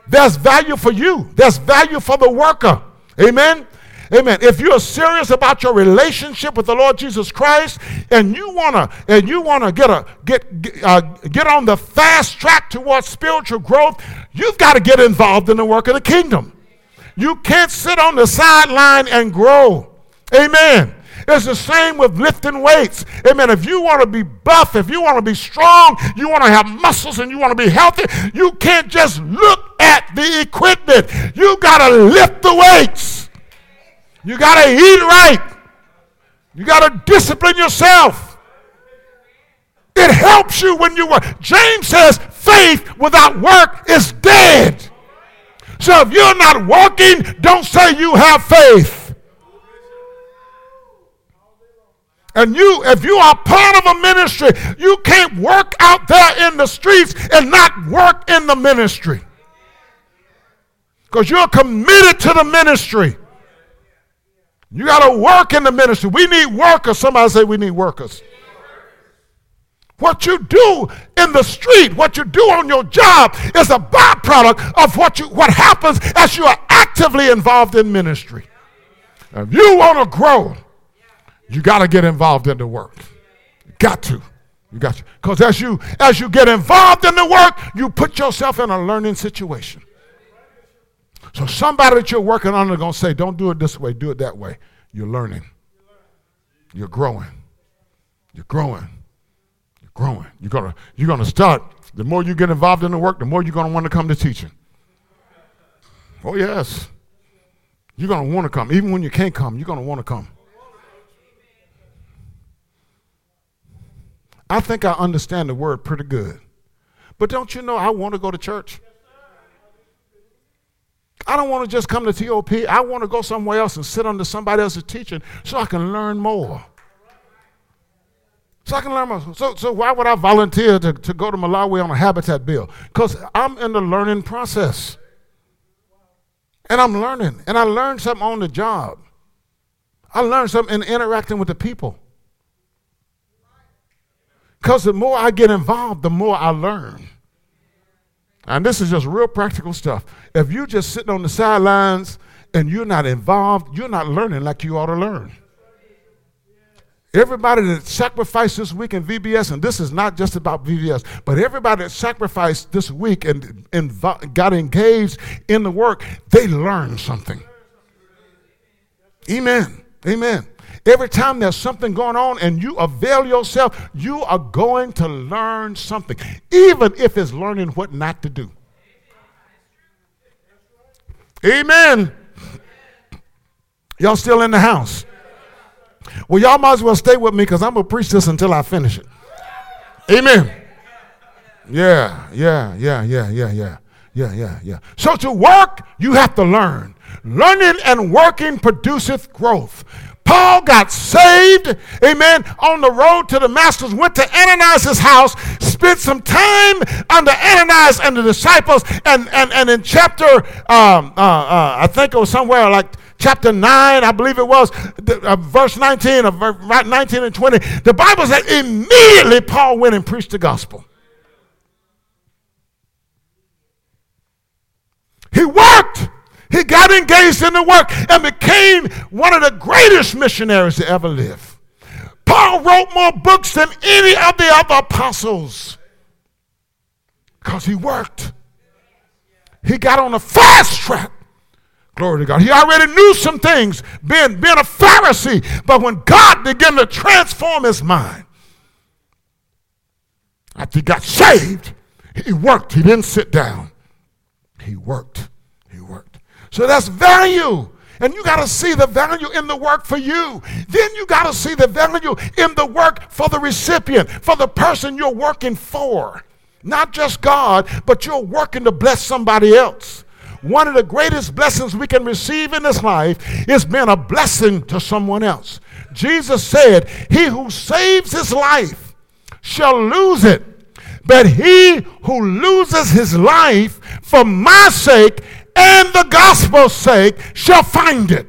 There's value for you. There's value for the worker. Amen. Amen. If you're serious about your relationship with the Lord Jesus Christ, and you wanna and you wanna get a get uh, get on the fast track towards spiritual growth, you've got to get involved in the work of the kingdom. You can't sit on the sideline and grow. Amen. It's the same with lifting weights. Amen. If you want to be buff, if you want to be strong, you want to have muscles and you want to be healthy, you can't just look at the equipment. You got to lift the weights. You got to eat right. You got to discipline yourself. It helps you when you work. James says faith without work is dead. So if you're not working, don't say you have faith. And you, if you are part of a ministry, you can't work out there in the streets and not work in the ministry. Because you're committed to the ministry. You got to work in the ministry. We need workers. Somebody say we need workers. What you do in the street, what you do on your job is a byproduct of what you what happens as you are actively involved in ministry. If you want to grow, you got to get involved in the work. got to. You got to. Because as you as you get involved in the work, you put yourself in a learning situation. So somebody that you're working on is going to say, don't do it this way, do it that way. You're learning. You're growing. You're growing. You're growing. You're gonna you're gonna start. The more you get involved in the work, the more you're gonna want to come to teaching. Oh yes. You're gonna want to come. Even when you can't come, you're gonna want to come. I think I understand the word pretty good. But don't you know I want to go to church? I don't want to just come to TOP. I want to go somewhere else and sit under somebody else's teaching so I can learn more. So I can learn more. So, so why would I volunteer to, to go to Malawi on a habitat bill? Because I'm in the learning process. And I'm learning. And I learned something on the job. I learned something in interacting with the people. Because the more I get involved, the more I learn. And this is just real practical stuff. If you're just sitting on the sidelines and you're not involved, you're not learning like you ought to learn. Everybody that sacrificed this week in VBS, and this is not just about VBS, but everybody that sacrificed this week and, and got engaged in the work, they learned something. Amen. Amen. Every time there's something going on and you avail yourself, you are going to learn something, even if it's learning what not to do. Amen. Y'all still in the house? Well, y'all might as well stay with me because I'm going to preach this until I finish it. Amen. Yeah, yeah, yeah, yeah, yeah, yeah. Yeah, yeah, yeah. So to work, you have to learn. Learning and working produceth growth. Paul got saved, amen, on the road to Damascus, went to Ananias' house, spent some time under Ananias and the disciples. And, and, and in chapter, um, uh, uh, I think it was somewhere like chapter 9, I believe it was, uh, verse 19, of 19 and 20, the Bible said immediately Paul went and preached the gospel. He worked. He got engaged in the work and became one of the greatest missionaries to ever live. Paul wrote more books than any of the other apostles because he worked. He got on a fast track. Glory to God. He already knew some things, being, being a Pharisee, but when God began to transform his mind, after he got saved, he worked. He didn't sit down. He worked. So that's value. And you got to see the value in the work for you. Then you got to see the value in the work for the recipient, for the person you're working for. Not just God, but you're working to bless somebody else. One of the greatest blessings we can receive in this life is being a blessing to someone else. Jesus said, He who saves his life shall lose it, but he who loses his life for my sake and the gospel's sake shall find it.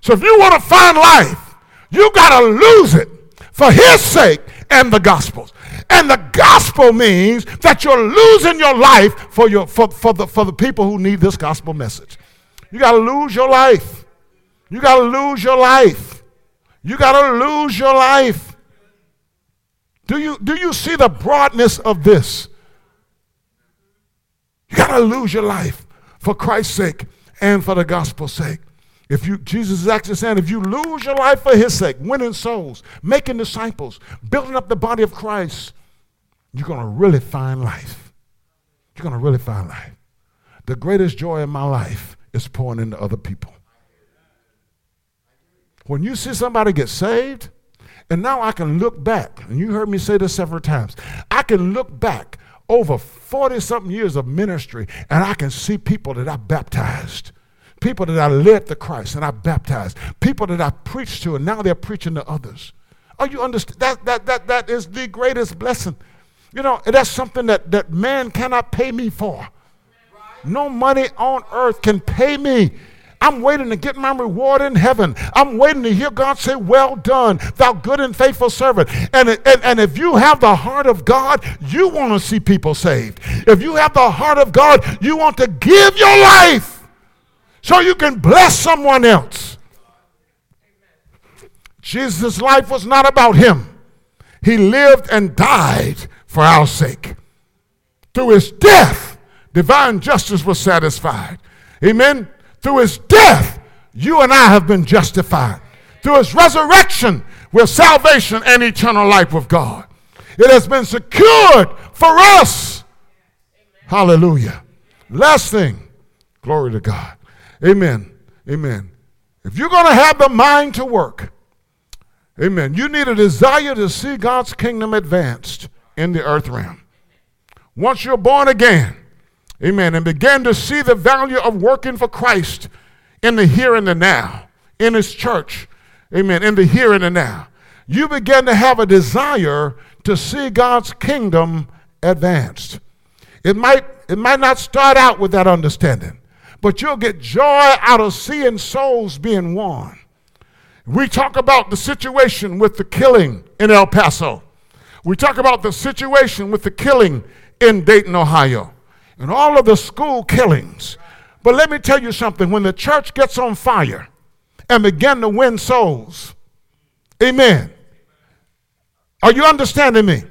So if you want to find life, you got to lose it for his sake and the gospel's. And the gospel means that you're losing your life for, your, for, for, the, for the people who need this gospel message. You got to lose your life. You got to lose your life. You got to lose your life. Do you, do you see the broadness of this? You got to lose your life for Christ's sake and for the gospel's sake. If you, Jesus is actually saying, if you lose your life for his sake, winning souls, making disciples, building up the body of Christ, you're going to really find life. You're going to really find life. The greatest joy in my life is pouring into other people. When you see somebody get saved, and now I can look back, and you heard me say this several times, I can look back over 40 something years of ministry, and I can see people that I baptized, people that I led to Christ and I baptized, people that I preached to, and now they're preaching to others. Are you understand? That, that, that, that is the greatest blessing. You know, that's something that, that man cannot pay me for. No money on earth can pay me I'm waiting to get my reward in heaven. I'm waiting to hear God say, Well done, thou good and faithful servant. And, and, and if you have the heart of God, you want to see people saved. If you have the heart of God, you want to give your life so you can bless someone else. Jesus' life was not about him, he lived and died for our sake. Through his death, divine justice was satisfied. Amen. Through his death, you and I have been justified. Through his resurrection, with salvation and eternal life with God. It has been secured for us. Hallelujah. Last thing, glory to God. Amen. Amen. If you're going to have the mind to work, amen, you need a desire to see God's kingdom advanced in the earth realm. Once you're born again, Amen. And began to see the value of working for Christ in the here and the now, in his church. Amen. In the here and the now. You begin to have a desire to see God's kingdom advanced. It might, it might not start out with that understanding, but you'll get joy out of seeing souls being won. We talk about the situation with the killing in El Paso. We talk about the situation with the killing in Dayton, Ohio and all of the school killings. But let me tell you something when the church gets on fire and begin to win souls, amen. Are you understanding me?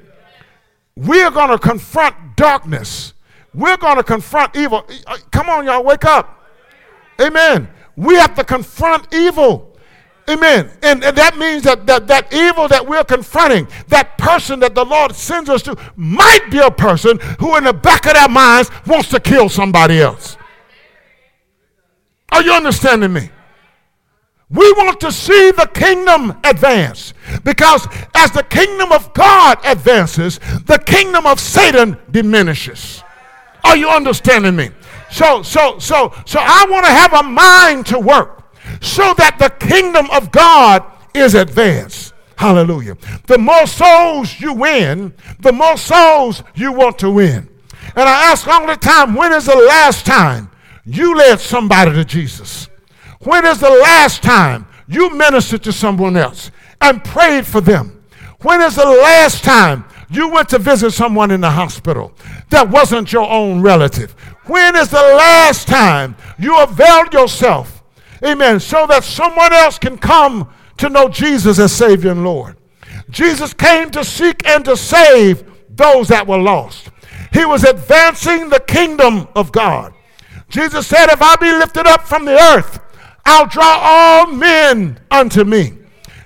We are going to confront darkness. We're going to confront evil. Come on, y'all, wake up. Amen. We have to confront evil. Amen. And, and that means that, that that evil that we're confronting, that person that the Lord sends us to, might be a person who, in the back of their minds, wants to kill somebody else. Are you understanding me? We want to see the kingdom advance because as the kingdom of God advances, the kingdom of Satan diminishes. Are you understanding me? So, so, so, so I want to have a mind to work so that the kingdom of God is advanced. Hallelujah. The more souls you win, the more souls you want to win. And I ask all the time, when is the last time you led somebody to Jesus? When is the last time you ministered to someone else and prayed for them? When is the last time you went to visit someone in the hospital that wasn't your own relative? When is the last time you availed yourself, amen, so that someone else can come to know Jesus as Savior and Lord? Jesus came to seek and to save those that were lost. He was advancing the kingdom of God. Jesus said, If I be lifted up from the earth, I'll draw all men unto me.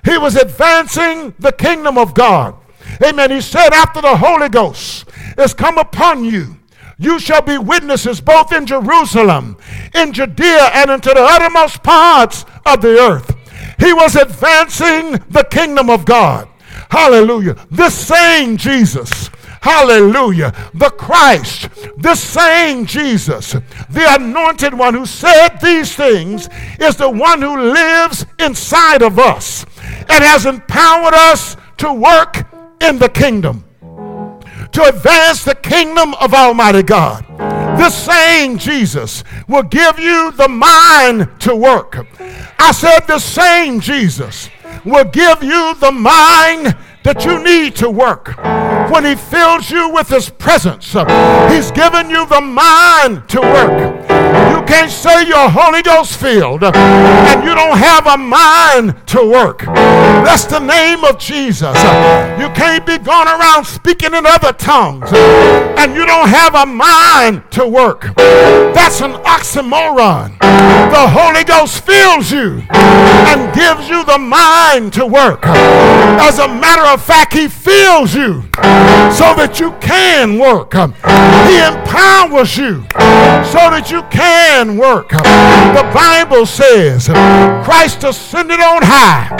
He was advancing the kingdom of God. Amen. He said, After the Holy Ghost is come upon you, you shall be witnesses both in Jerusalem, in Judea, and into the uttermost parts of the earth. He was advancing the kingdom of God. Hallelujah. This same Jesus Hallelujah. The Christ, the same Jesus, the anointed one who said these things, is the one who lives inside of us and has empowered us to work in the kingdom, to advance the kingdom of Almighty God. The same Jesus will give you the mind to work. I said, the same Jesus will give you the mind that you need to work. When He fills you with His presence, He's given you the mind to work. Can't say you're Holy Ghost filled and you don't have a mind to work. That's the name of Jesus. You can't be going around speaking in other tongues and you don't have a mind to work. That's an oxymoron. The Holy Ghost fills you and gives you the mind to work. As a matter of fact, He fills you so that you can work. He empowers you so that you can work. The Bible says Christ ascended on high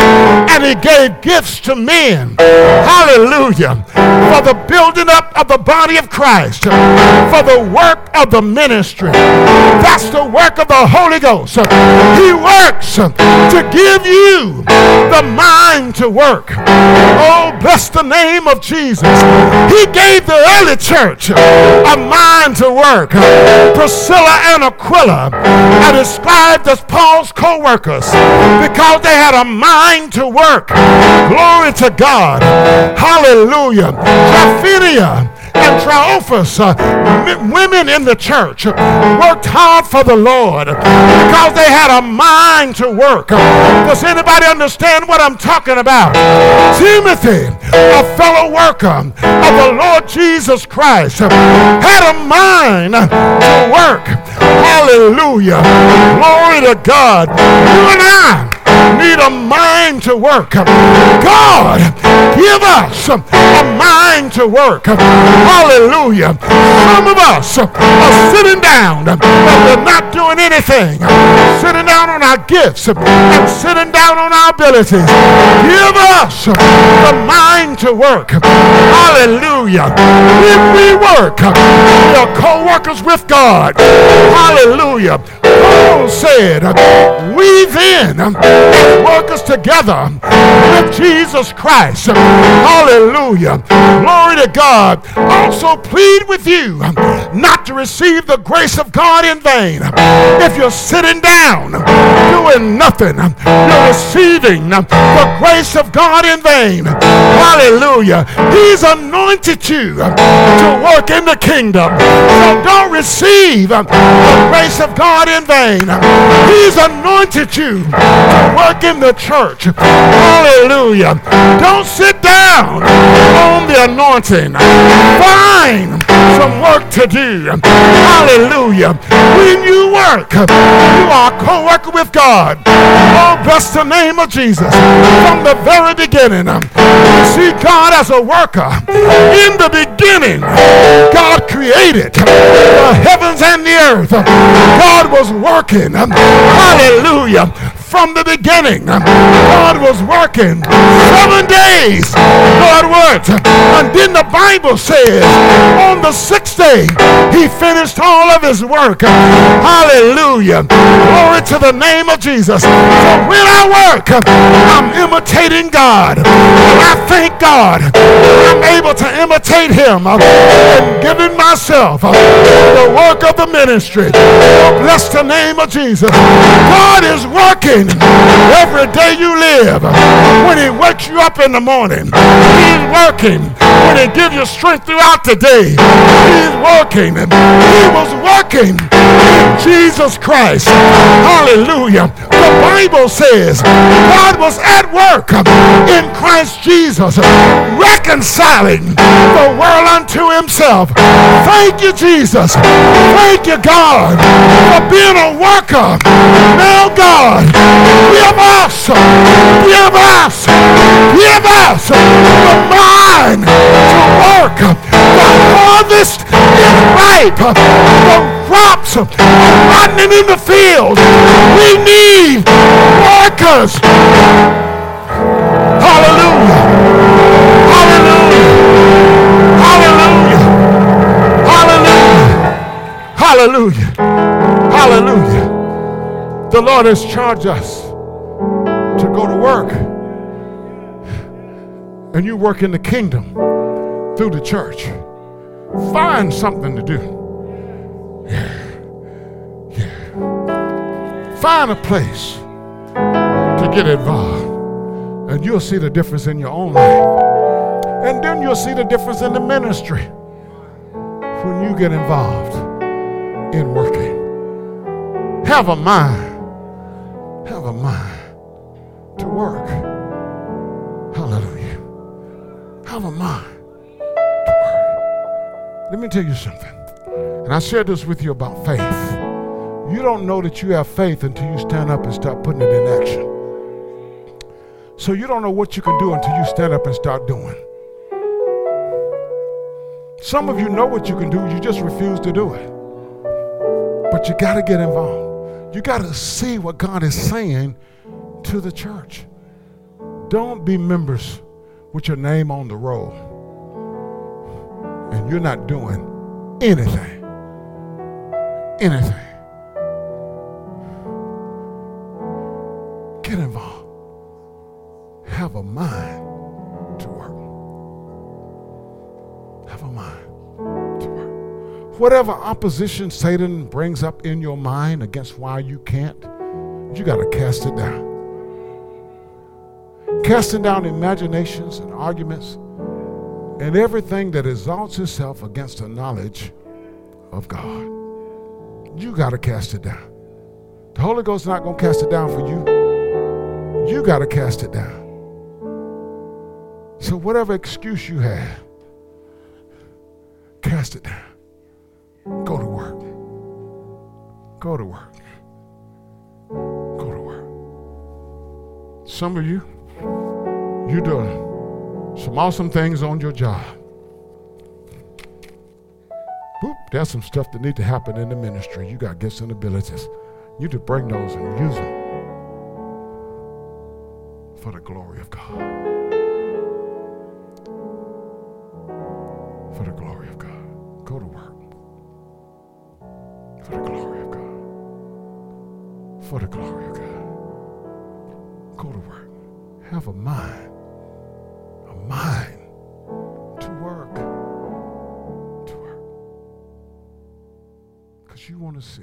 and He gave gifts to men. Hallelujah. For the building up of the body of Christ, for the work of the ministry. That's the work of the Holy Ghost. He works to give you the mind to work. Oh, bless the name of Jesus. He gave the early church a mind to work. Priscilla and Aquila are described as Paul's co workers because they had a mind to work. Glory to God. Hallelujah. Tryphena and uh, women in the church, uh, worked hard for the Lord uh, because they had a mind to work. Uh, does anybody understand what I'm talking about? Timothy, a fellow worker of the Lord Jesus Christ, had a mind to work. Hallelujah. Glory to God. You and I need a mind to work. God, give us a mind to work. Hallelujah. Some of us are sitting down and we're not doing anything. Sitting down on our gifts and sitting down on our abilities. Give us the mind to work. Hallelujah. If we work, we are co-workers with God. Hallelujah. Paul said, we then workers together with Jesus Christ. Hallelujah. Glory to God. Also plead with you not to receive the grace of God in vain. If you're sitting down doing nothing, you're receiving the grace of God in vain. Hallelujah. He's anointed you to work in the kingdom. So don't receive the grace of God in vain. He's anointed you to work in the church. Hallelujah. Don't sit down on the anointing. Find some work to do. Hallelujah. When you work, you are co-worker with God. Oh, bless the name of Jesus. From the very beginning, see God as a worker. In the beginning, God created the heavens and the earth. God was working. Hallelujah from the beginning. God was working seven days. God worked. And then the Bible says on the sixth day, he finished all of his work. Hallelujah. Glory to the name of Jesus. So when I work, I'm imitating God. And I thank God I'm able to imitate him and giving myself the work of the ministry. Bless the name of Jesus. God is working every day you live. When he wakes you up in the morning, he's working. When he gives you strength throughout the day, he's working. He was working in Jesus Christ. Hallelujah. The Bible says God was at work in Christ Jesus, reconciling the world unto himself. Thank you, Jesus. Thank you, God, for being a worker. Now, God, give us, give us, give us the mind to work. The harvest is ripe. The crops are rotten in the field. We need workers. Hallelujah. Hallelujah. Hallelujah. Hallelujah. Hallelujah. Hallelujah. The Lord has charged us to go to work. And you work in the kingdom through the church. Find something to do. Yeah. Yeah. Find a place to get involved. And you'll see the difference in your own life. And then you'll see the difference in the ministry when you get involved in working. Have a mind. Have a mind to work. Hallelujah. Have a mind. Let me tell you something. And I shared this with you about faith. You don't know that you have faith until you stand up and start putting it in action. So you don't know what you can do until you stand up and start doing. Some of you know what you can do, you just refuse to do it. But you got to get involved. You got to see what God is saying to the church. Don't be members with your name on the roll and you're not doing anything. Anything. Get involved. Have a mind to work. Have a mind to work. Whatever opposition Satan brings up in your mind against why you can't, you got to cast it down. Casting down imaginations and arguments and everything that exalts itself against the knowledge of God. You got to cast it down. The Holy Ghost is not going to cast it down for you. You got to cast it down. So, whatever excuse you have, cast it down. Go to work. Go to work. Go to work. Some of you, you're doing some awesome things on your job. Boop, there's some stuff that need to happen in the ministry. You got gifts and abilities. You to bring those and use them for the glory of God. For the glory of God. Go to work. For the glory of God. For the glory of God. Go to work. Have a mind. Mind to work. To work. Because you want to see